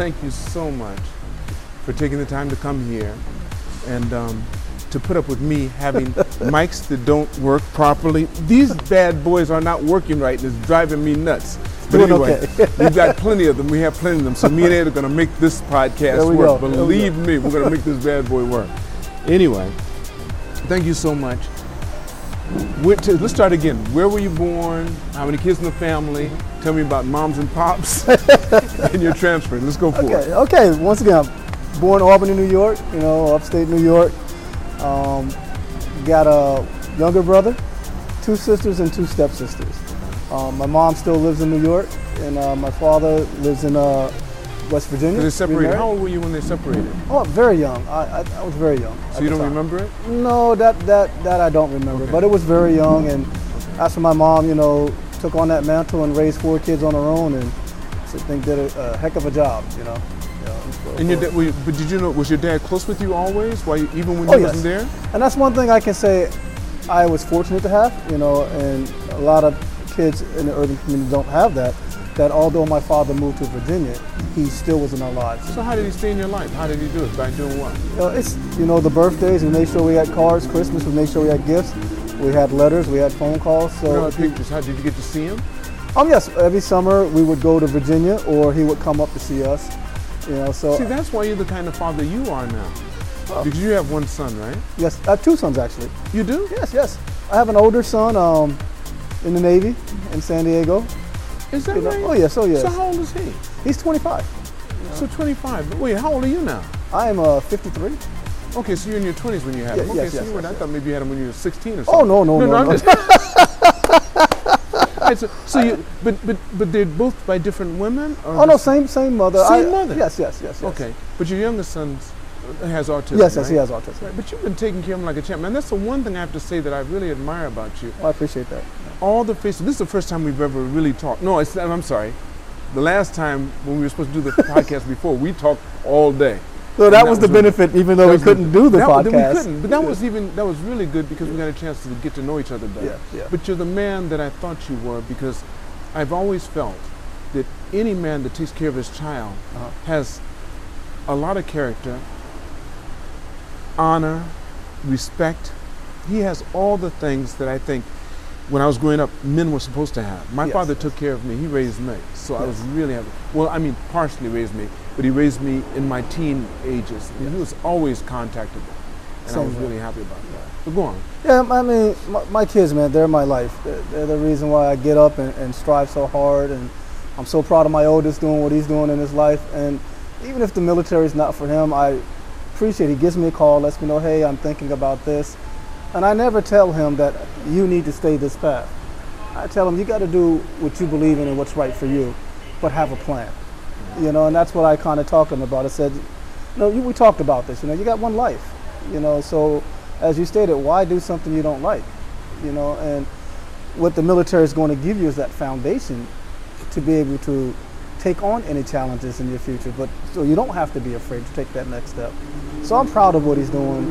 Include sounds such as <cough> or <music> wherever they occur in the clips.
thank you so much for taking the time to come here and um, to put up with me having <laughs> mics that don't work properly. These bad boys are not working right and it's driving me nuts. But anyway, okay. <laughs> we've got plenty of them. We have plenty of them. So me and Ed are going to make this podcast work. go. There we Believe me, we're going to make this bad boy work. Anyway, thank you so much. To, let's start again. Where were you born? How many kids in the family? Tell me about moms and pops <laughs> <laughs> and your transfer. Let's go for it. Okay, okay. Once again, I'm born in Albany, New York. You know, upstate New York. Um, got a younger brother, two sisters, and two stepsisters. Um, my mom still lives in New York, and uh, my father lives in uh, West Virginia. They separated. remarried. How old were you when they separated? Oh, very young. I, I, I was very young. So you don't time. remember it? No, that that that I don't remember. Okay. But it was very young, and as for my mom, you know, took on that mantle and raised four kids on her own, and I think did a, a heck of a job. You know. You know, for- And your dad, were you- but did you know was your dad close with you always? Why even when Oh, he yes. wasn't there? And that's one thing I can say I was fortunate to have, you know, and a lot of kids in the urban community don't have that. That although my father moved to Virginia, he still was in our lives. So how did he stay in your life? How did he do it? By doing what? You know, it's you know the birthdays. We made sure we had cards. Christmas, we made sure we had gifts. We had letters. We had phone calls. You know, So, pictures. How did you get to see him? Um, yes, every summer we would go to Virginia, or he would come up to see us. You know, so See, that's why you're the kind of father you are now. Oh. Because you have one son, right? yes, I have two sons actually. You do? Yes, yes. I have an older son um, in the Navy in San Diego. Is that You know- right? oh yes, oh yes. So how old is he? He's 25. So 25. Wait, how old are you now? I am uh, 53. Okay, so you're in your 20s when you had Yeah, him. Okay, yes, so yes, you were. yes, I thought maybe you had him when you were 16 or something. Oh no, no, no, no. just- All <laughs> right, so, so you, but but but they're both by different women. Or oh no, same same mother. Same I- uh, mother? Yes, yes, yes, yes. Okay, but your youngest son has autism. Yes, yes, he has autism. Right, but you've been taking care of him like a champ, man. That's the one thing I have to say that I really admire about you. Well, I appreciate that. All the faces. This is the first time we've ever really talked. No, it's, I'm sorry. The last time when we were supposed to do the <laughs> podcast before, we talked all day. So And that was the really- benefit, even though we couldn't do the that, podcast. We couldn't, but that was even that was really good because we got a chance to get to know each other better. Yeah, yeah. But you're the man that I thought you were because I've always felt that any man that takes care of his child Uh-huh. has a lot of character, honor, respect. He has all the things that I think when I was growing up men were supposed to have. My Yes, father yes. took care of me. He raised me. So I was really happy. Well, I mean, partially raised me, but he raised me in my teen ages. And he was always contactable. And I Same was way. really happy about that. But go on. Yeah, I mean, my, my kids, man, they're my life. They're, they're the reason why I get up and, and strive so hard. And I'm so proud of my oldest doing what he's doing in his life. And even if the military is not for him, I appreciate he gives me a call, lets me know, hey, I'm thinking about this. And I never tell him that you need to stay this path. I tell him you got to do what you believe in and what's right for you, but have a plan. You know, and that's what I kind of talk to him about. I said, you know, you, we talked about this. You know, you got one life. You know, so as you stated, why do something you don't like? You know, and what the military is going to give you is that foundation to be able to take on any challenges in your future. But so you don't have to be afraid to take that next step. So I'm proud of what he's doing,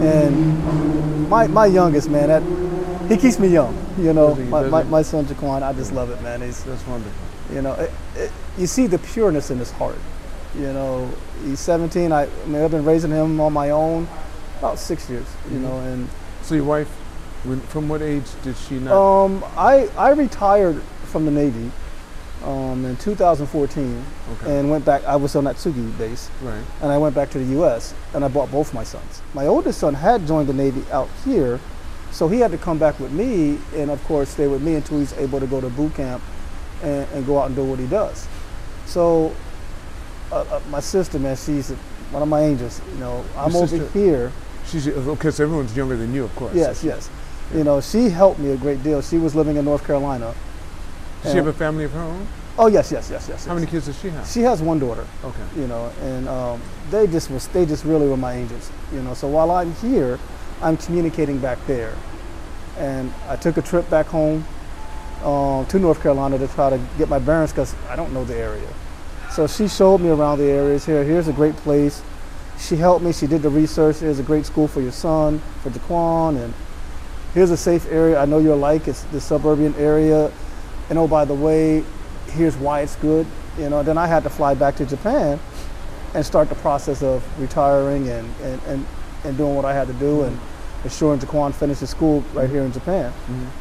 and my my youngest man, that he keeps me young. You know, my, my, my son Jaquan, I just love it, man. He's That's wonderful. You know, it, it, you see the pureness in his heart. You know, he's 17. I, I mean, I've been raising him on my own about six years. You know, and So your wife, from what age did she not? um, I I retired from the Navy um, in 2014 okay. and went back. I was on that Tsugi base, right. and I went back to the U.S. and I bought both my sons. My oldest son had joined the Navy out here, so he had to come back with me, and of course stay with me until he's able to go to boot camp and, and go out and do what he does. So, uh, uh, my sister, man, she's one of my angels. You know, I'm over here. She's okay. So everyone's younger than you, of course. Yes, yes. You know, she helped me a great deal. She was living in North Carolina. Does she have a family of her own? Oh yes, yes, yes, yes. How yes. many kids does she have? She has one daughter. Okay. you know, and um, they just was they just really were my angels, you know. So while I'm here, I'm communicating back there, and I took a trip back home um, to North Carolina to try to get my bearings because I don't know the area. So she showed me around the areas here. Here's a great place. She helped me. She did the research. Here's a great school for your son, for Jaquan, and here's a safe area. I know you'll like. It's the suburban area, and oh by the way, here's why it's good. You know. Then I had to fly back to Japan and start the process of retiring and, and, and, and doing what I had to do and ensuring Jaquan finishes school right here in Japan.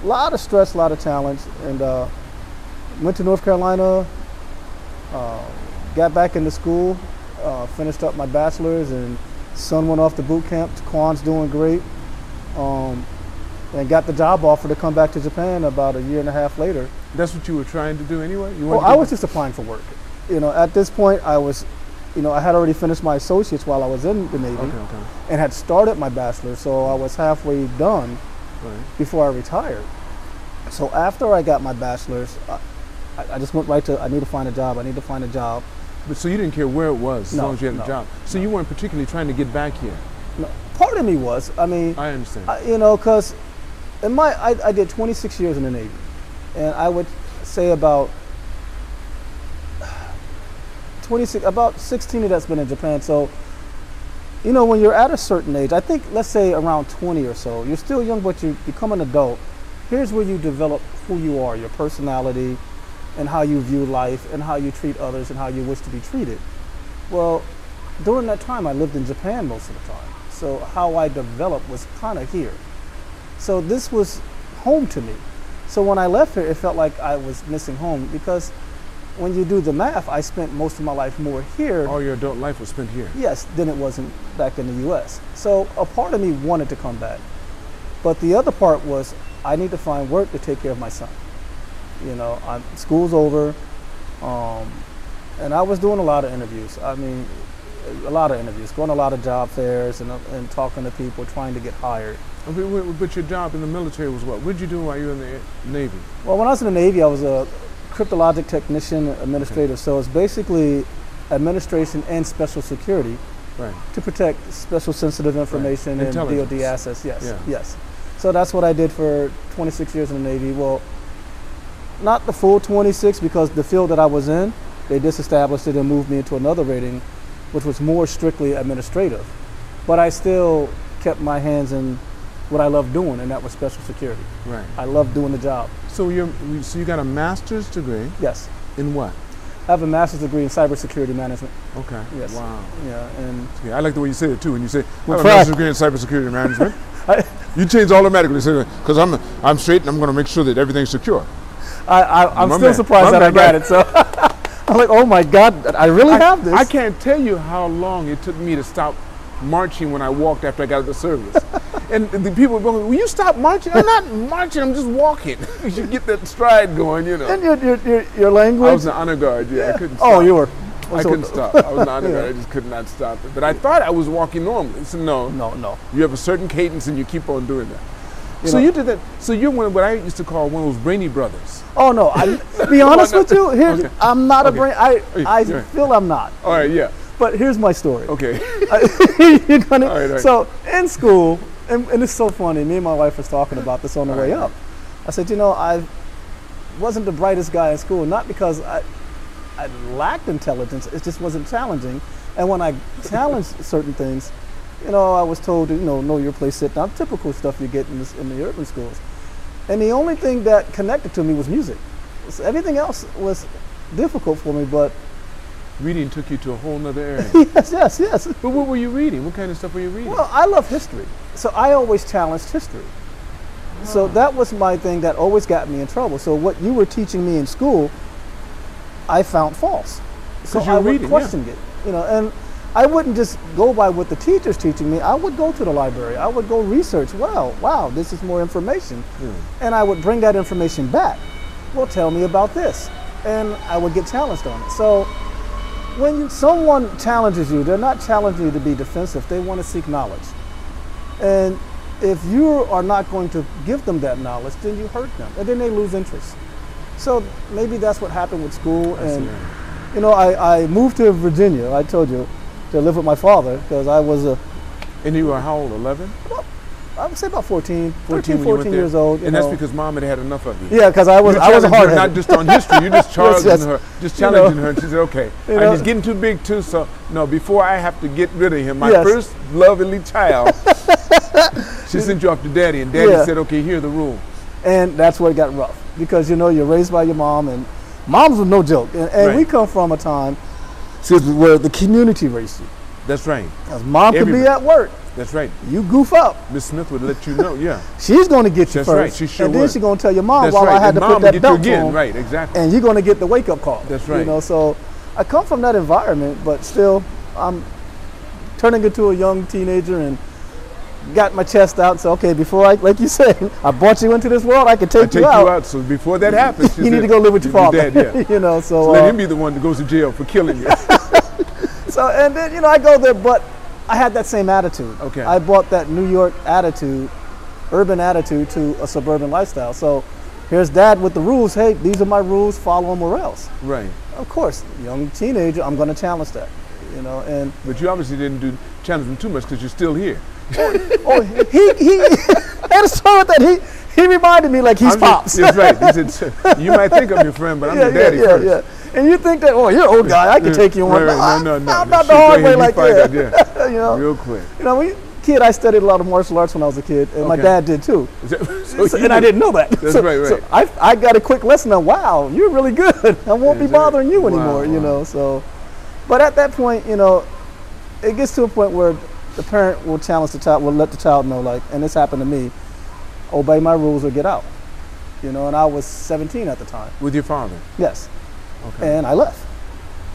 A lot of stress, a lot of challenge, and uh, went to North Carolina, uh, got back into school, uh, finished up my bachelor's, and son went off to boot camp. Jaquan's doing great, um, and got the job offer to come back to Japan about a year and a half later. That's what you were trying to do anyway. You Well, I was just applying for work. You know, at this point, I was, you know, I had already finished my associates while I was in the Navy, Okay. Okay. and had started my bachelor, so I was halfway done Right. before I retired. So after I got my bachelor's, I, I- just went right to I need to find a job. I need to find a job. But so you didn't care where it was as No, long as you had a job. So you weren't particularly trying to get back here. No, part of me was, I mean, I understand. I, you know, because in my I, I did 26 years in the Navy, and I would say about 26, about 16 of that's been in Japan. So, you know, when you're at a certain age, I think let's say around 20 or so, you're still young, but you become an adult. Here's where you develop who you are, your personality, and how you view life, and how you treat others, and how you wish to be treated. Well, during that time, I lived in Japan most of the time. So how I developed was kind of here. So this was home to me. So when I left here, it felt like I was missing home because when you do the math, I spent most of my life more here, All your adult life was spent here. yes, than it wasn't back in the U.S. So a part of me wanted to come back, but the other part was I need to find work to take care of my son. You know, I'm, school's over, um, and I was doing a lot of interviews. I mean, a lot of interviews, going to a lot of job fairs and, uh, and talking to people, trying to get hired. But your job in the military was what? What did you do while you were in the Navy? Well, when I was in the Navy, I was a cryptologic technician administrator. So it's basically administration and special security Right. to protect special sensitive information and DoD assets. Yes, Yeah. yes. So that's what I did for 26 years in the Navy. Well, not the full 26 because the field that I was in, they disestablished it and moved me into another rating, which was more strictly administrative. But I still kept my hands in what I loved doing, and that was special security. Right. I loved doing the job. So you so you got a master's degree Yes. in what? I have a master's degree in cybersecurity management. Okay. Yes. Wow. Yeah, and Yeah, I like the way you say it too. When you say I have a master's degree in cybersecurity management, <laughs> I, you change automatically. Because I'm I'm straight and I'm going to make sure that everything's secure. I, My still man. surprised My that I got right. it. So <laughs> I'm like, oh my God, I really I, have this. I can't tell you how long it took me to stop marching when I walked after I got out of the service. <laughs> and the people were going, Will you stop marching? I'm not marching, I'm just walking. <laughs> you should get that stride going, you know. And your, your, your, your language. I was an honor guard, yeah. I couldn't oh, stop. oh, you were. I so- couldn't stop. I was an honor <laughs> Yeah. guard. I just could not stop it. But I thought I was walking normally. So no, No, no. you have a certain cadence and you keep on doing that. You so know- you did that. So you're one of what I used to call one of those brainy brothers. Oh no. I, to <laughs> be honest with you, here Okay. I'm not Okay. a brain. I I yeah. feel I'm not. All right, yeah. But here's my story. Okay. You're gonna, All right, all right. So in school, and, and it's so funny. Me and my wife was talking about this on the way up. I said, you know, I wasn't the brightest guy in school, not because I, I lacked intelligence. It just wasn't challenging. And when I challenged <laughs> certain things, you know, I was told to, you know, know your place, sit down. Typical stuff you get in, this, in the urban schools. And the only thing that connected to me was music. So everything else was difficult for me, but Reading took you to a whole nother area. <laughs> yes, yes, yes. but what were you reading? What kind of stuff were you reading? Well, I love history, so I always challenged history. So ah. that was my thing that always got me in trouble. So what you were teaching me in school, I found false. So you're I would reading, yeah. question it, you know, and I wouldn't just go by what the teacher's teaching me. I would go to the library. I would go research. Wow, wow, this is more information, Yeah. and I would bring that information back. Well, tell me about this, and I would get challenged on it. So when you, someone challenges you, they're not challenging you to be defensive. They want to seek knowledge. And if you are not going to give them that knowledge, then you hurt them, and then they lose interest. So maybe that's what happened with school. I see and that. you know, I, I moved to Virginia. I told you to live with my father because I was a And you were how old? 11? I would say about 14, 13, when you 14 went there? years old. And that's because mom had had enough of you. yeah, because I was I was challenging hard Not just on history, you're just <laughs> challenging yes. her, just You know. challenging her. And she said, okay, <laughs> You I'm know. just getting too big too, so no, before I have to get rid of him, my Yes. first lovely child, <laughs> she sent you off to daddy, and daddy Yeah. said, okay, here are the rules. and that's where it got rough because you know you're raised by your mom and moms was no joke and, and we come from a time where the community raised you That's right. Because mom could be at work That's right. you goof up Miss Smith would let you know, yeah. <laughs> she's going to get you That's first right, she sure and then she's going to tell your mom That's while right. I had and to mom put that get belt you again. on Right, exactly. and you're going to get the wake up call That's right. you know so I come from that environment but still I'm turning into a young teenager and got my chest out so okay before I like you <laughs> said I brought you into this world I could take, I take you out, you out, so before that happens, <laughs> you need said, to go live with your "Your father yeah. you know so So let uh, him be the one that goes to jail for killing you. So and then you know I go there, but I had that same attitude. Okay. I brought that New York attitude, urban attitude to a suburban lifestyle. So here's dad with the rules. Hey, these are my rules. Follow them or else. right. Of course, young teenager, I'm going to challenge that. You know, and But you obviously didn't do challenge him too much because you're still here. oh, oh he he had a story that. He he reminded me like he's I'm pops. Just, that's right. He said, <laughs> you might think I'm your friend, but I'm yeah, your daddy yeah, yeah, first. yeah. And you think that, oh, you're an old guy. I can take you on. right, right. No, no, no. Not, no. not the hard way like that. yeah. <laughs> you know. Real quick. You know, when kid, I studied a lot of martial arts when I was a kid, and my dad did too. That- <laughs> So- so you and I did- didn't know that. That's so, right, right. So I, I got a quick lesson on, wow, you're really good. <laughs> I won't be bothering you wow, anymore, you wow. know. So, but at that point, you know, it gets to a point where the parent will challenge the child, will let the child know, like, and this happened to me, obey my rules or get out. You know, and I was 17 at the time. With your father. Yes. Okay. And I left.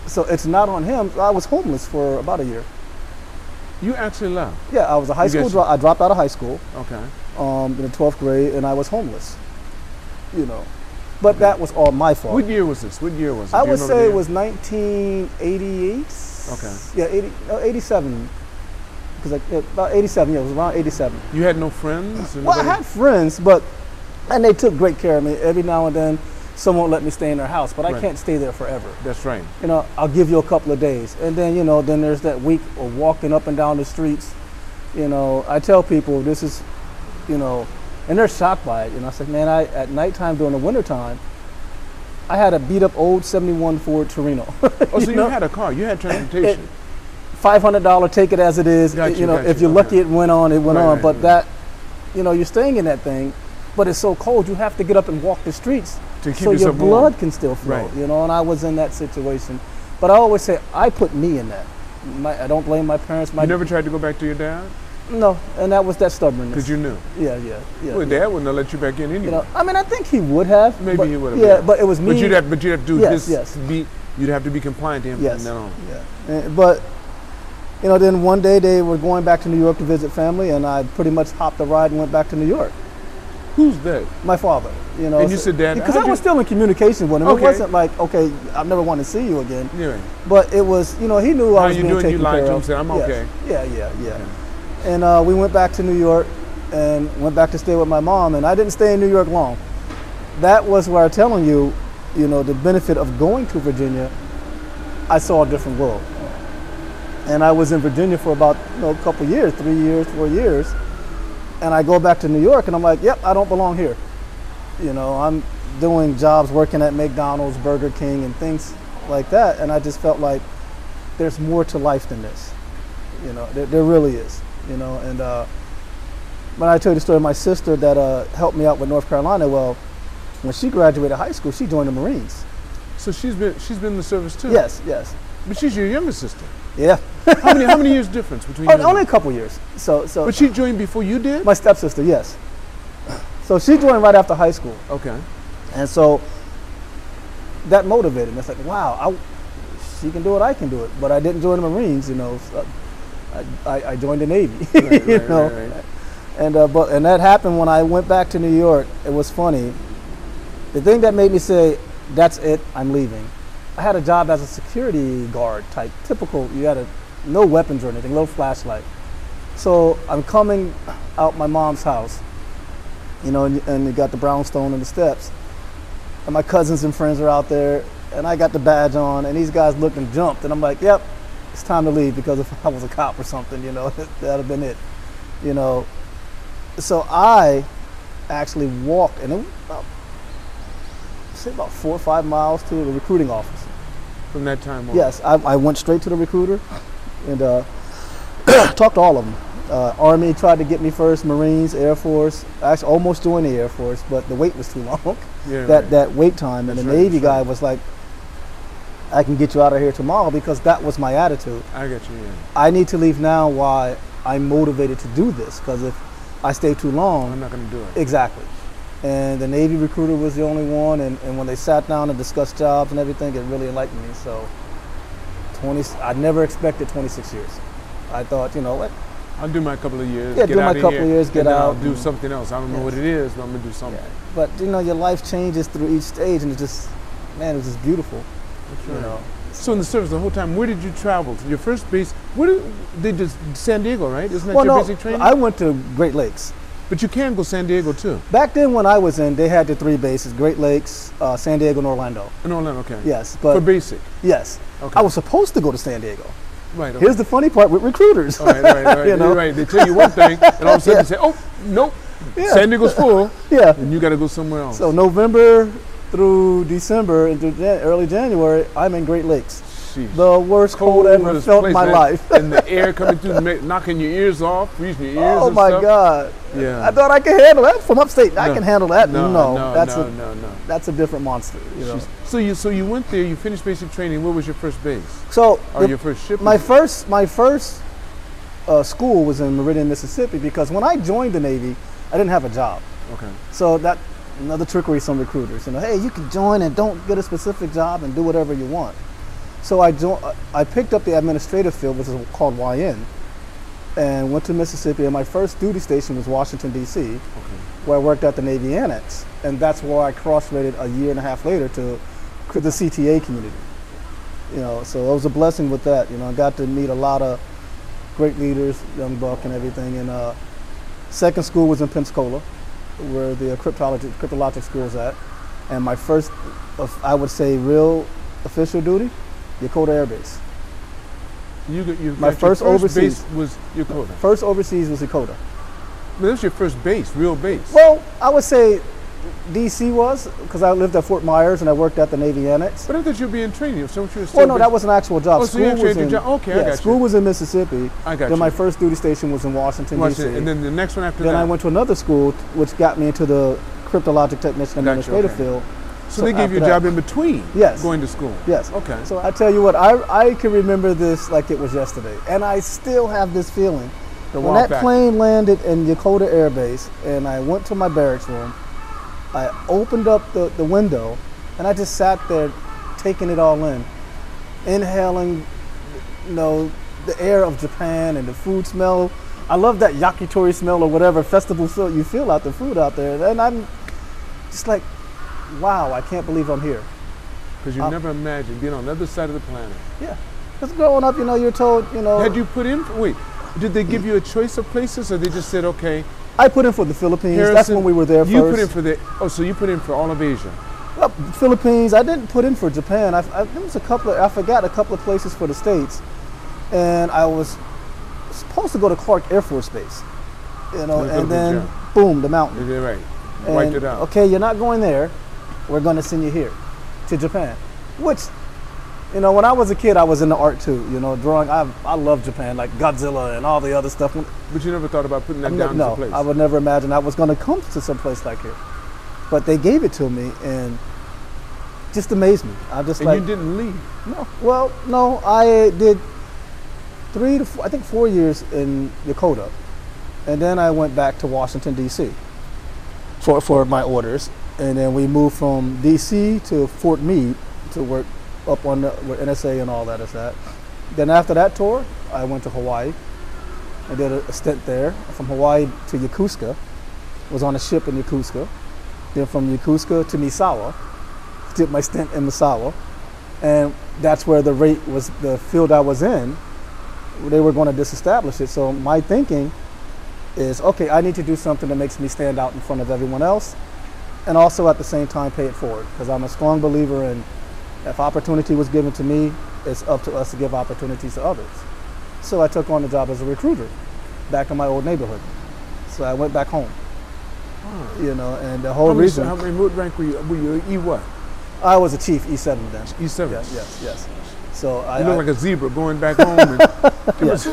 So it's not on him. I was homeless for about a year. you actually left. Yeah, I was a high You school. Dro- I dropped out of high school. Okay. um, in the 12th grade and I was homeless. You know, but that was all my fault. What year was this? What year was it? I Do you would say it was 1988. Okay. Yeah, 80, no, 87. Because about 87. Yeah, it was around 87. You had no friends? or Well, I had friends, but and they took great care of me. Every now and then, someone let me stay in their house, but I Right. can't stay there forever. That's right. you know, I'll give you a couple of days. And then, you know, then there's that week of walking up and down the streets. You know, I tell people this is, you know, and they're shocked by it. You know, I said, man, I at nighttime during the wintertime, I had a beat up old 71 Ford Torino. <laughs> Oh, so you, know? had a car. You had transportation. <laughs> $500, take it as it is. Got you, you, know, got if you, you're lucky, it went on, it went Right, on. right, but that, you know, you're staying in that thing, but it's so cold, you have to get up and walk the streets To keep so your warm. blood can still flow. Right. You know, and I was in that situation. But I always say, I put me in that. My, I don't blame my parents. My you never tried to go back to your dad? no, and that was that stubbornness. Because you knew. yeah, yeah, yeah. Well, yeah. dad wouldn't have let you back in anyway. You know, I mean, I think he would have. Maybe but- he would have. Yeah, but it was me. But you'd have, but you'd have to do Yes, his. yes. Be, you'd have to be compliant to him Yes. from on. Yeah. And- but you know, then one day they were going back to New York to visit family, and I pretty much hopped a ride and went back to New York. Who's that? My father, you know. And you said, "Dad, because I was you-" still in communication with him. Okay. It wasn't like, okay, I never want to see you again. Yeah. But it was, you know, he knew I was you being doing? You taken lied care to him, said, "I'm Yes. okay." Yeah, yeah, yeah. Okay. And uh, we went back to New York and went back to stay with my mom. And I didn't stay in New York long. That was where I'm telling you, you know, the benefit of going to Virginia. I saw a different world. And I was in Virginia for about you know, a couple years, three years, four years. And I go back to New York and I'm like, yep, I don't belong here. You know, I'm doing jobs working at McDonald's, Burger King, and things like that. And I just felt like there's more to life than this. You know, there, there really is. You know, and uh, when I tell you the story of my sister that uh, helped me out with North Carolina, well, when she graduated high school, she joined the Marines. So she's been she's been in the service too. Yes, yes, But she's your younger sister. Yeah. How many how many years difference between you? Oh, and only a couple years. So, so But she joined before you did. my stepsister, yes. So she joined right after high school. Okay. And so that motivated me. It's like, wow, I, she can do it, I can do it. But I didn't join the Marines, you know. So I, I, I joined the Navy, <laughs> Right, you right, know. right. And uh, but and that happened when I went back to New York. It was funny. The thing that made me say, "That's it, I'm leaving." I had a job as a security guard type, typical. You had a no weapons or anything, little flashlight. So I'm coming out my mom's house, you know, and, and you got the brownstone and the steps. and my cousins and friends are out there, and I got the badge on, and these guys looked and jumped, and I'm like, yep, it's time to leave because if I was a cop or something, you know, <laughs> that'd have been it, you know. So I actually walked, and it about, say about four or five miles to the recruiting office. From that time on. Yes, I, I went straight to the recruiter and uh, <clears throat> talked to all of them. Uh, Army tried to get me first, Marines, Air Force. I actually almost joined the Air Force, but the wait was too <laughs> long. Yeah, that right. that wait time, and That's the right, Navy that's right. guy was like, "I can get you out of here tomorrow," because that was my attitude. I get you. Yeah. I need to leave now. Why I'm motivated to do this? Because if I stay too long, I'm not going to do it. Exactly. And the Navy recruiter was the only one, and, and when they sat down and discussed jobs and everything, it really enlightened me. So, 20, I never expected 26 years. I thought, you know what? I'll do my couple of years. Yeah, do my couple here, of years, get then I'll out, do something else. I don't know what it is, but I'm going to do something. But you know, your life changes through each stage, and it's just, man, it was just beautiful. That's You know, So in the service the whole time, where did you travel? Your first base, where did they just San Diego, right? Isn't that well, your no, basic training? I went to Great Lakes. But you can go San Diego too. Back then, when I was in, they had the three bases: Great Lakes, uh, San Diego, and Orlando. In Orlando, okay. Yes, but For basic. yes, Okay. I was supposed to go to San Diego. Right. Okay. Here's the funny part with recruiters. All right, right, right. <laughs> You know? You're right. They tell you one thing, and all of a sudden Yeah. they say, "Oh, nope, Yeah. San Diego's full, <laughs> yeah. and you got to go somewhere else." So November through December into early January, I'm in Great Lakes. The worst cold, ever felt in my man. life. and the air coming through, knocking your ears off, freezing your ears. oh my stuff. God! Yeah. I thought I could handle that from upstate. I can handle that. No, No, no, that's no, a no, no. that's a different monster. You know. So you so you went there, you finished basic training. What was your first base? So Or the- your first ship? my first my first uh, school was in Meridian, Mississippi, because when I joined the Navy, I didn't have a job. okay. So that another trickery some recruiters, you know, hey, you can join and don't get a specific job and do whatever you want. So I jo- I picked up the administrative field, which is called YN, and went to Mississippi. And my first duty station was Washington D.C., Okay. where I worked at the Navy Annex, and that's where I cross-rated a year and a half later to the CTA community. You know, so it was a blessing with that. You know, I got to meet a lot of great leaders, young buck and everything. And uh, second school was in Pensacola, where the cryptology, cryptologic school is at. And my first, of, I would say, real official duty, Yokota Air Base. You, you My your first overseas- base was Yokota. First overseas was Yokota. But that was your first base, real base. Well, I would say DC was, because I lived at Fort Myers and I worked at the Navy Annex. but I thought you'd be in training. So you were Well, no, that was an actual job. Oh, so you was in, job- okay, I yeah, got you. school was in Mississippi. I got then my first duty station was in Washington, Watch D.C. And then the next one after Then that. Then I went to another school, which got me into the cryptologic technician administrative okay. field. So, they gave you a job that- in between Yes. going to school. Yes. Okay. So I tell you what, I, I can remember this like it was yesterday, and I still have this feeling. The when that back. plane landed in Yokota Air Base, and I went to my barracks room, I opened up the, the window, and I just sat there, taking it all in, inhaling, you know, the air of Japan and the food smell. I love that yakitori smell or whatever festival feel you feel out the food out there, and I'm just like, wow, I can't believe I'm here. Because you Uh, never imagined being on the other side of the planet. Yeah. Because growing up, you know, you're told, you know, Had you put in? Wait, did they give you a choice of places, or they just said, okay, I put in for the Philippines. That's when we were there You first. put in for the. Oh, so you put in for all of Asia. Well, Philippines. I didn't put in for Japan. I, I, there was a couple of, I forgot a couple of places for the states, and I was supposed to go to Clark Air Force Base, you know, and then boom, the mountain. You're right. Wiped it out. Okay, you're not going there. We're going to send you here, to Japan, which. You know, when I was a kid, I was into art too. You know, drawing. I I love Japan, like Godzilla and all the other stuff. But you never thought about putting that No, down no, place. I would never imagine I was going to come to some place like here. But they gave it to me and just amazed me. I just and like you didn't leave. no. Well, no, I did three to four, I think four years in Yokota, and then I went back to Washington D.C. for for my orders, and then we moved from D.C. to Fort Meade to work up on the, where NSA and all that is at. Then after that tour, I went to Hawaii. I did a, a stint there from Hawaii to Yokosuka. Was on a ship in Yokosuka. Then from Yokosuka to Misawa. Did my stint in Misawa and that's where the rate was the field I was in. They were going to disestablish it. So my thinking is, okay, I need to do something that makes me stand out in front of everyone else. And also at the same time pay it forward because I'm a strong believer in if opportunity was given to me, it's up to us to give opportunities to others. So I took on the job as a recruiter back in my old neighborhood. So I went back home, hmm. you know, and the whole How many, reason how many, what rank were you? Were you E what? I was a chief E7 then. E7. Yes, yes, yes. So I, You look I- like a zebra going back home. And, <laughs> yes.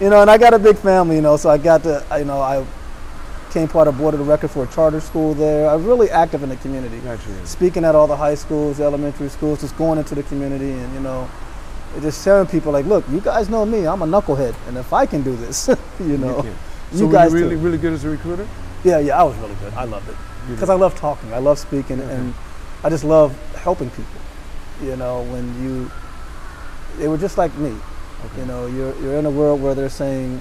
you know, and I got a big family, you know, so I got to, you know, I came part of board of the record for a charter school there. I was really active in the community, Gotcha. speaking at all the high schools, elementary schools, just going into the community and, you know, just telling people like, look, you guys know me, I'm a knucklehead, and if I can do this, <laughs> you know, you, so were guys you really, too. really good as a recruiter? Yeah, yeah, I was really good. I loved it because. I love talking. I love speaking, Okay. and I just love helping people. You know, when you, they were just like me. Okay. You know, you're you're in a world where they're saying,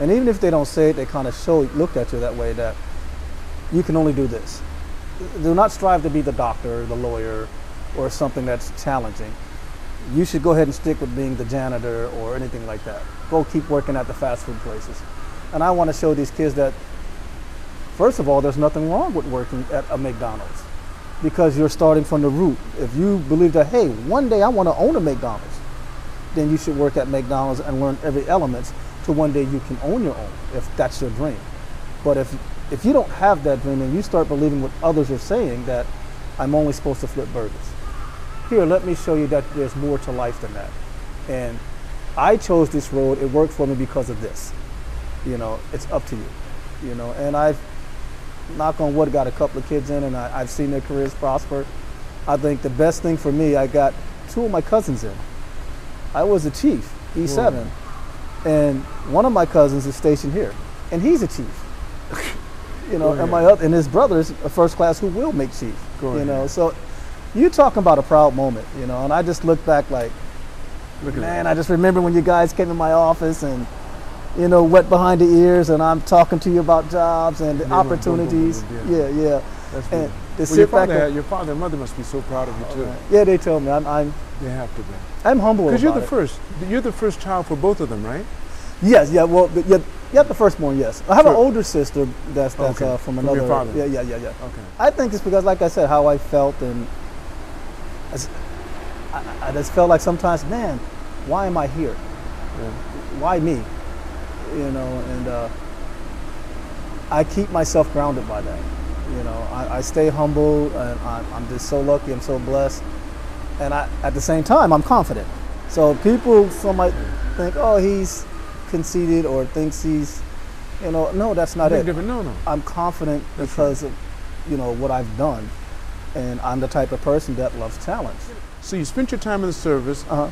and even if they don't say it, they kind of show look at you that way that you can only do this. Do not strive to be the doctor, the lawyer, or something that's challenging. You should go ahead and stick with being the janitor or anything like that. Go keep working at the fast food places. And I want to show these kids that First of all, there's nothing wrong with working at a McDonald's because you're starting from the root. If you believe that, hey, one day I want to own a McDonald's, then you should work at McDonald's and learn every element to one day you can own your own if that's your dream. But if if you don't have that dream and you start believing what others are saying that I'm only supposed to flip burgers. Here, let me show you that there's more to life than that. And I chose this road. It worked for me because of this. You know, it's up to you. You know, and I've knock on wood, got a couple of kids in, and I, I've seen their careers prosper. I think the best thing for me, I got two of my cousins in. I was a chief, E7, and one of my cousins is stationed here, and he's a chief. <laughs> You know, Go and my other, and his brother's a first class who will make chief. Go you ahead. know, so you're talking about a proud moment, you know, and I just look back like, Look man. I just remember when you guys came in my office and, you know, wet behind the ears, and I'm talking to you about jobs and Yeah, boom, boom, boom, opportunities. boom, Yeah, yeah. That's And Well, your, father, and- your father and mother must be so proud of you too. Yeah, they tell me I'm I'm, They have to be. I'm humble Because you're the it. first. You're the first child for both of them, right? Yes, yeah. Well, yeah, yeah, the firstborn. Yes, I have an older sister that's that's Okay. uh, from From your another. father. Yeah, yeah, yeah, yeah. Okay. I think it's because, like I said, how I felt, and I just felt like sometimes, man, why am I here? Yeah. Why me? You know, and uh, I keep myself grounded by that. You know, I, I stay humble, and I'm, I'm just so lucky. I'm so blessed, and I, at the same time, I'm confident. So people, some might think, oh, he's conceited or thinks he's, you know, no, that's not it. difference. No, no. I'm confident That's because of, you know, what I've done, and I'm the type of person that loves challenge. So you spent your time in the service. Uh-huh.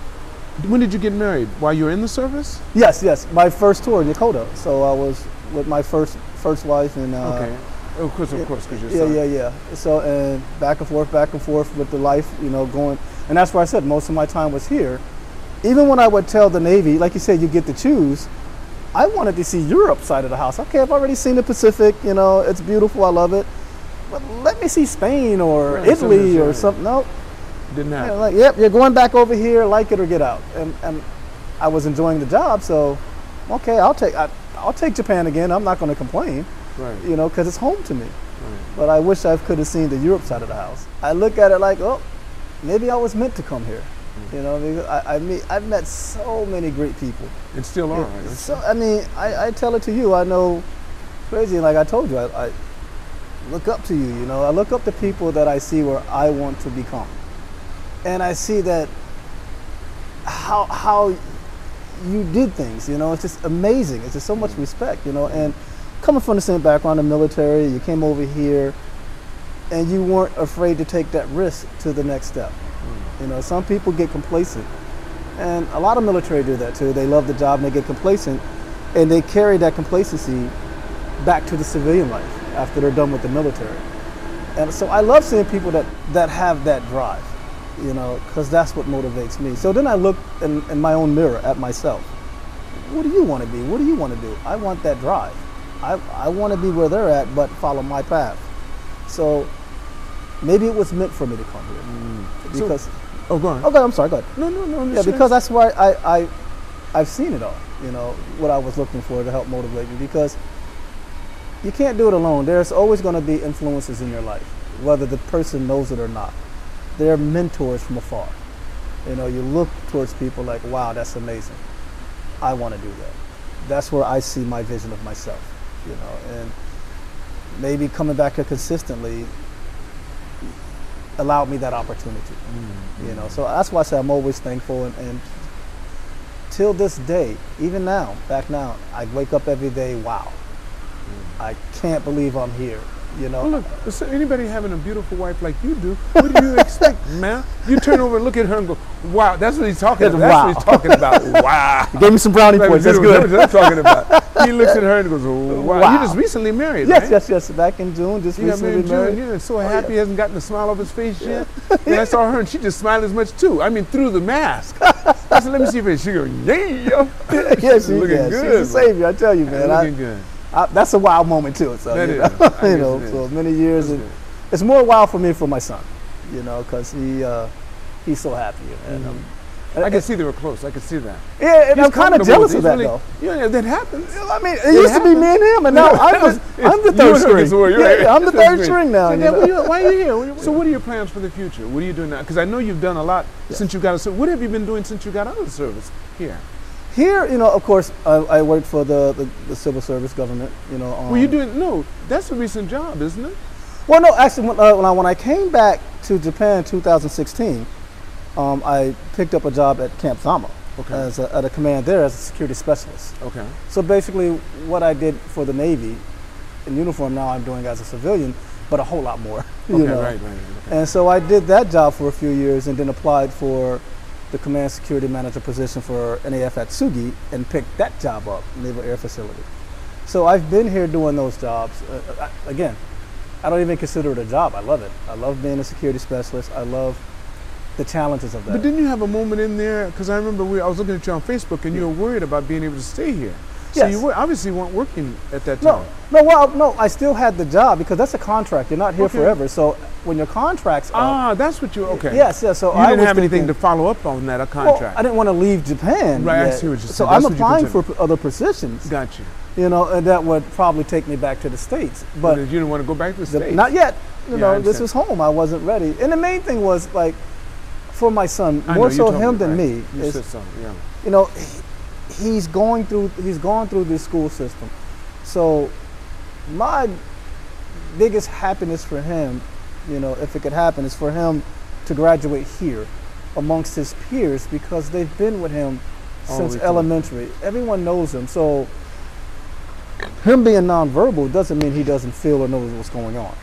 When did you get married? While you were in the service? Yes, yes. My first tour in Yokota. So I was with my first first wife and. Uh, okay. Of course, of course, because you're Yeah, son. yeah, yeah. So and back and forth, back and forth with the life, you know, going, and that's why I said most of my time was here. Even when I would tell the Navy, like you said, you get to choose. I wanted to see Europe side of the house. Okay, I've already seen the Pacific. You know, it's beautiful. I love it. But let me see Spain or Right, Italy or something. No, Didn't you happen. know, like, yep, you're going back over here, like it or get out. And, and I was enjoying the job, so okay, I'll take I, I'll take Japan again. I'm not going to complain, right. you know, because it's home to me. right. But I wish I could have seen the Europe side of the house. I look at it like, oh, maybe I was meant to come here. You know, because I, I meet, I've met so many great people. And still are. So I mean, I, I tell it to you. I know, crazy. Like I told you, I, I look up to you. You know, I look up to people that I see where I want to become, and I see that how how you did things. You know, it's just amazing. It's just so much mm. respect. You know, and coming from the same background, the military, you came over here, and you weren't afraid to take that risk to the next step. Hmm. You know, some people get complacent, and a lot of military do that too. They love the job and they get complacent, and they carry that complacency back to the civilian life after they're done with the military. And so I love seeing people that, that have that drive, you know, because that's what motivates me. So then I look in, in my own mirror at myself. What do you want to be? What do you want to do? I want that drive. I, I want to be where they're at, but follow my path. So maybe it was meant for me to come here. Mm. So- Because, Oh, go on. Oh, okay, I'm sorry, go ahead. No, no, no. Yeah, listen. because that's why I, I, I've seen it all. You know what I was looking for to help motivate me. Because you can't do it alone. There's always going to be influences in your life, whether the person knows it or not. They're mentors from afar. You know, you look towards people like, wow, that's amazing. I want to do that. That's where I see my vision of myself. You know, and maybe coming back here consistently allowed me that opportunity. Mm-hmm. You know, so that's why I say I'm always thankful and, and till this day, even now, back now, I wake up every day, wow. I can't believe I'm here. You know, Well, look, there anybody having a beautiful wife like you do, what do you expect, <laughs> man? You turn over and look at her and go, wow, that's what he's talking about. That's what he's Wow. talking about. <laughs> Wow. gave me some brownie Like, points. That's good. That's what I'm talking about. He <laughs> looks at her and goes, oh, wow. Wow. You just recently married, Yes, right? yes, yes. Back in June, just You recently married. June. So Oh, happy yeah. he hasn't gotten the smile off his face yet. and I saw her and she just smiled as much too. I mean, through the mask. I said, let me see your face. She goes, yeah. yes, she, looking yeah, good, she's a savior. I tell you, man. I, Looking good. I, that's a wild moment too. So That you know, <laughs> you know, so many years. And it's more wild for me for my son, you know, because he uh, he's so happy. And, um, I can see they were close. I can see that. yeah, and He's I'm kind of jealous of that He's though. Yeah, that happens. I mean, it, used to be me and him, and now <laughs> I'm the, I'm the third string. get to work, you're Yeah, right. yeah, I'm the third great. string now. So, you know? what are you- why are you here? <laughs> What are you- So, what are your plans for the future? What are you doing now? Because I know you've done a lot since you got out of. What have you been doing since you got out of the service here? Here, you know, of course, I, I worked for the, the, the civil service government. You know, um, Were you doing? No, that's a recent job, isn't it? Well, no, actually, when, uh, when, I, when I came back to Japan in 2016, um, I picked up a job at Camp Zama Okay. as a, at a command there as a security specialist. Okay. So basically, what I did for the Navy in uniform now I'm doing as a civilian, but a whole lot more. <laughs> you Okay. know. Right. Right. Okay. And so I did that job for a few years and then applied for the command security manager position for NAF Atsugi and picked that job up, Naval Air Facility. So I've been here doing those jobs. Uh, I, again, I don't even consider it a job. I love it. I love being a security specialist. I love the challenges of that. But didn't you have a moment in there? Because I remember we, I was looking at you on Facebook, and you were worried about being able to stay here. So Yes. you were, obviously weren't working at that time. no, no, well, no, I still had the job because that's a contract. You're not here Okay. forever. So when your contract's up, Ah, that's what you. Okay. yes, yes. So You I didn't was have anything to follow up on that a contract. Well. I didn't want to leave Japan. Right, I see what you're So saying. I'm That's you applying for other positions, Got you. you know, and that would probably take me back to the states. But you didn't want to go back to the the- states. not yet. You Yeah, know, this was home. I wasn't ready. And the main thing was like, for my son, I more so him than right. me, You is said so. Yeah. you know, he- he's going through he's gone through this school system. So my biggest happiness for him, you know, if it could happen, is for him to graduate here amongst his peers because they've been with him All since elementary. Everyone knows him. So him being nonverbal doesn't mean he doesn't feel or knows what's going on.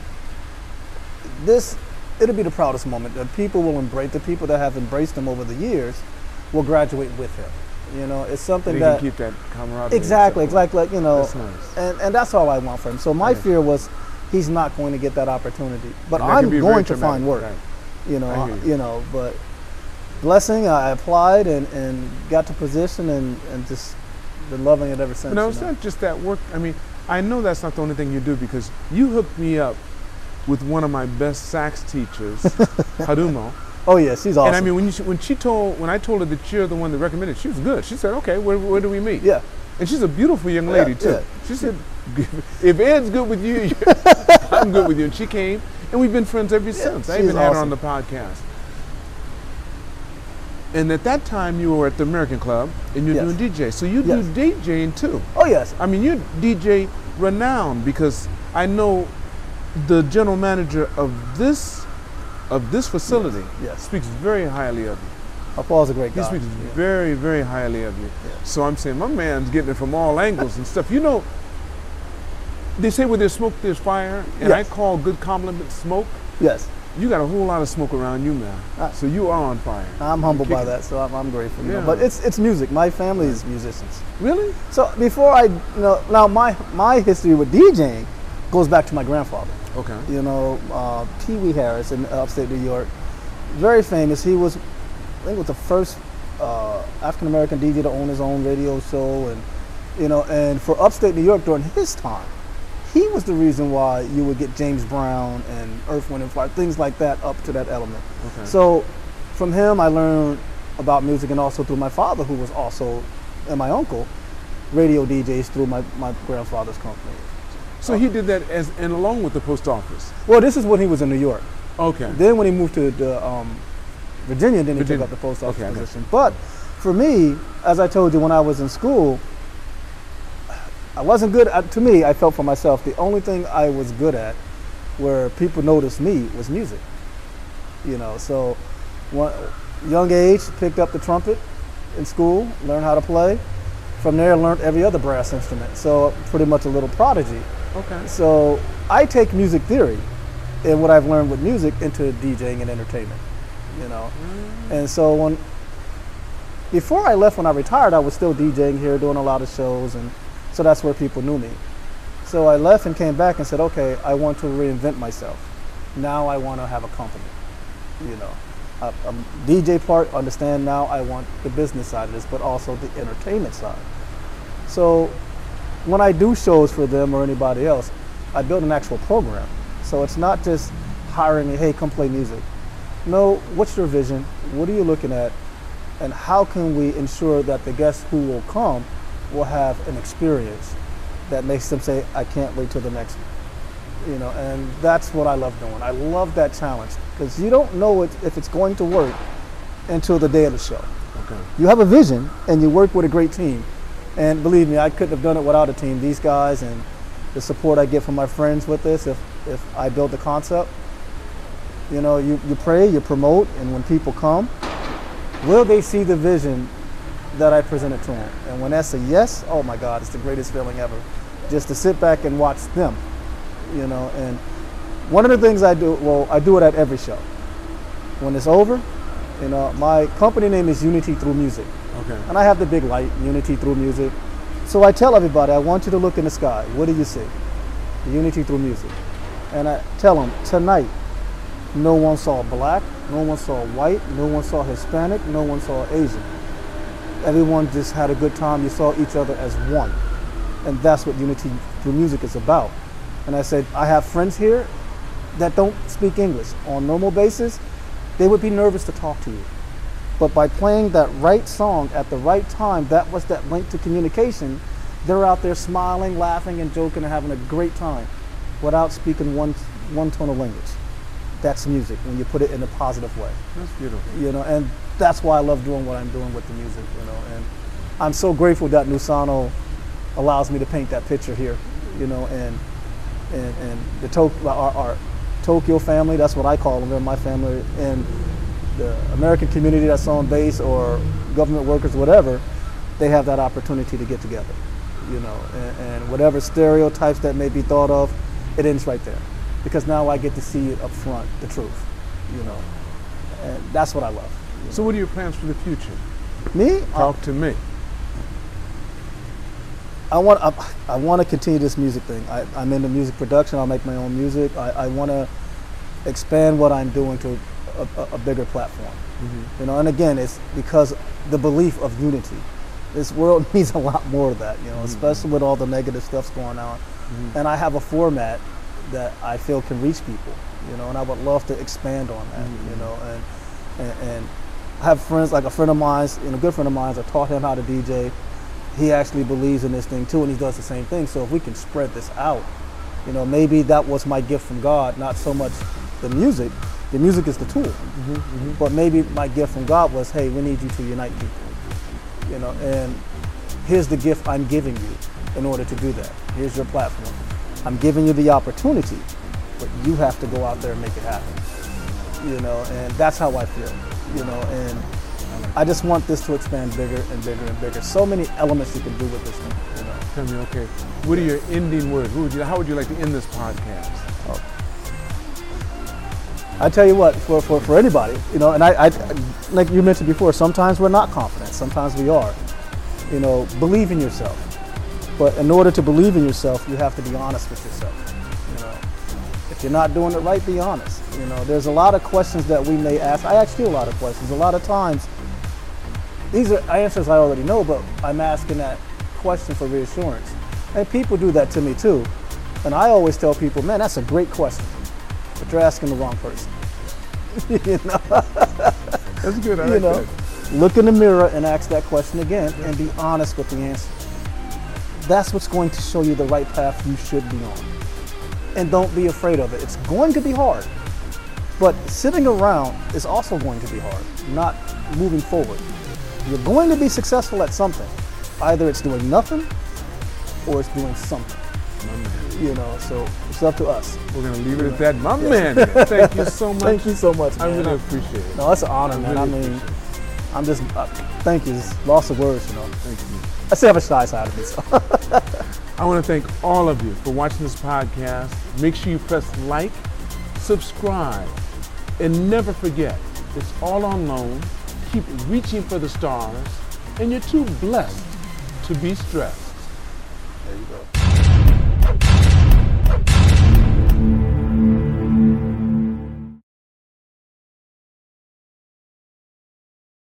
This it'll be the proudest moment. The people will embrace the people that have embraced him over the years will graduate with him. You know, it's something They that keep that camaraderie. exactly, exactly, like you know, That's nice. and and that's all I want for him. So my Yeah. fear was he's not going to get that opportunity, but that I'm going to find work. right. You know, hear I- you. you know, but blessing, I applied and and got to position and and just been loving it ever since. No, it's know. not just that work. I mean, I know that's not the only thing you do because you hooked me up with one of my best sax teachers, <laughs> Harumo. Oh yeah, she's awesome. And I mean, when, you, when she told, when I told her that you're the one that recommended, she was good. She said, "Okay, where, where do we meet?" yeah, And she's a beautiful young lady Yeah, too. yeah. She said, <laughs> "If Ed's good with you, <laughs> I'm good with you." And she came, and we've been friends ever since. I even had her on the podcast. And at that time, you were at the American Club, and you're Yes. doing DJ. So you Yes. do DJing too. oh yes, I mean, you're DJ renowned because I know the general manager of this of this facility yes. speaks very highly of you. Uh, Paul's a great guy. He speaks Yeah. very, very highly of you. Yeah. So I'm saying my man's getting it from all angles and stuff. You know, they say where there's smoke, there's fire, and I call good compliment smoke. Yes, You got a whole lot of smoke around you, man. Uh, so you are on fire. I'm humbled by that, so I'm, I'm grateful. You know. Yeah. But it's it's music. My family is musicians. Really? So before I, you know, now my my history with DJing goes back to my grandfather. Okay. You know, uh, Pee Wee Harris in upstate New York, very famous. He was, I think, was the first uh, African American DJ to own his own radio show, and you know, and for upstate New York during his time, he was the reason why you would get James Brown and Earth, Wind and Fire, things like that, up to that element. Okay. So from him, I learned about music, and also through my father, who was also, and my uncle, radio DJs through my, my grandfather's company. So he did that as and along with the post office. Well, this is when he was in New York. Okay. Then when he moved to the, um, Virginia, then he Virginia. took up the post office Okay, I got you. position. But for me, as I told you when I was in school, I wasn't good at, to me, I felt for myself, the only thing I was good at where people noticed me was music. You know, so one, young age, picked up the trumpet in school, learned how to play. From there, I learned every other brass instrument. So pretty much a little prodigy. Okay. So I take music theory and what I've learned with music into DJing and entertainment. You know, mm. and so when before I left, when I retired, I was still DJing here, doing a lot of shows, and so that's where people knew me. So I left and came back and said, okay, I want to reinvent myself. Now I want to have a company. You know, a, DJ part. Understand now I want the business side of this, but also the entertainment side. So when I do shows for them or anybody else, I build an actual program. So it's not just hiring me, hey, come play music. No, what's your vision? What are you looking at? And how can we ensure that the guests who will come will have an experience that makes them say, I can't wait till the next you know, and that's what I love doing. I love that challenge because you don't know it, if it's going to work until the day of the show. Okay. You have a vision and you work with a great team. And believe me, I couldn't have done it without a team. These guys and the support I get from my friends with this, if, if I build the concept, you know, you, you pray, you promote, and when people come, will they see the vision that I presented to them? And when that's a yes, oh my God, it's the greatest feeling ever. Just to sit back and watch them, you know. And one of the things I do, well, I do it at every show. When it's over, you know, my company name is Unity Through Music. Okay. And I have the big light, Unity Through Music. So I tell everybody, I want you to look in the sky. What do you see? Unity Through Music. And I tell them, tonight, no one saw black, no one saw white, no one saw Hispanic, no one saw Asian. Everyone just had a good time. You saw each other as one. And that's what Unity Through Music is about. And I said, I have friends here that don't speak English. On normal basis, they would be nervous to talk to you. But by playing that right song at the right time, that was that link to communication. They're out there smiling, laughing, and joking and having a great time without speaking one, one tone of language. That's music when you put it in a positive way. That's beautiful. You know, and that's why I love doing what I'm doing with the music, you know. And I'm so grateful that Nusano allows me to paint that picture here, you know, and and, and the to- our, our Tokyo family, that's what I call them, they're my family, and the American community that's on base or government workers, whatever, they have that opportunity to get together, you know, and, and whatever stereotypes that may be thought of, it ends right there. Because now I get to see it up front, the truth, you know, and that's what I love. So, what are your plans for the future? Me, Talk to me. I want I, I want to continue this music thing. I, I'm into music production. I'll make my own music. I, I want to expand what I'm doing to a, a, a bigger platform. Mm-hmm. You know, and again, it's because the belief of unity. This world <laughs> needs a lot more of that. You know, mm-hmm. especially with all the negative stuff's going on. Mm-hmm. And I have a format that I feel can reach people. You know, and I would love to expand on that. You know, and, and and I have friends like a friend of mine, you know, a good friend of mine. I taught him how to DJ he actually believes in this thing too, and he does the same thing. So if we can spread this out, you know, maybe that was my gift from God, not so much the music. The music is the tool, mm-hmm, mm-hmm. but maybe my gift from God was, hey, we need you to unite people, you know, and here's the gift I'm giving you in order to do that. Here's your platform. I'm giving you the opportunity, but you have to go out there and make it happen, you know, and that's how I feel, you know, and I just want this to expand bigger and bigger and bigger. So many elements you can do with this thing. You know. Tell me, okay, what are your ending words? Would you, how would you like to end this podcast? I tell you what, for, for, for anybody, you know, and I, I, like you mentioned before, sometimes we're not confident, sometimes we are. You know, believe in yourself. But in order to believe in yourself, you have to be honest with yourself. You know, if you're not doing it right, be honest. You know, there's a lot of questions that we may ask. I ask you a lot of questions. A lot of times, these are answers I already know, but I'm asking that question for reassurance. And people do that to me too. And I always tell people, man, that's a great question, but you're asking the wrong person. <laughs> you know, <laughs> That's good. I you like know, that. look in the mirror and ask that question again, and be honest with the answer. that's what's going to show you the right path you should be on. And don't be afraid of it. It's going to be hard. But sitting around is also going to be hard, not moving forward. You're going to be successful at something. Either it's doing nothing or it's doing something. You know, so it's up to us. We're going to leave it at that. My man, <laughs> thank you so much. Thank you so much. I really appreciate it. No, that's an honor, I man. really I mean, I'm just, uh, thank you. It's lost of words, you know. Thank you. I still have a shy side of me, so. <laughs> I want to thank all of you for watching this podcast. Make sure you press like, subscribe, and never forget it's all on loan. Keep reaching for the stars, and you're too blessed to be stressed. There you go.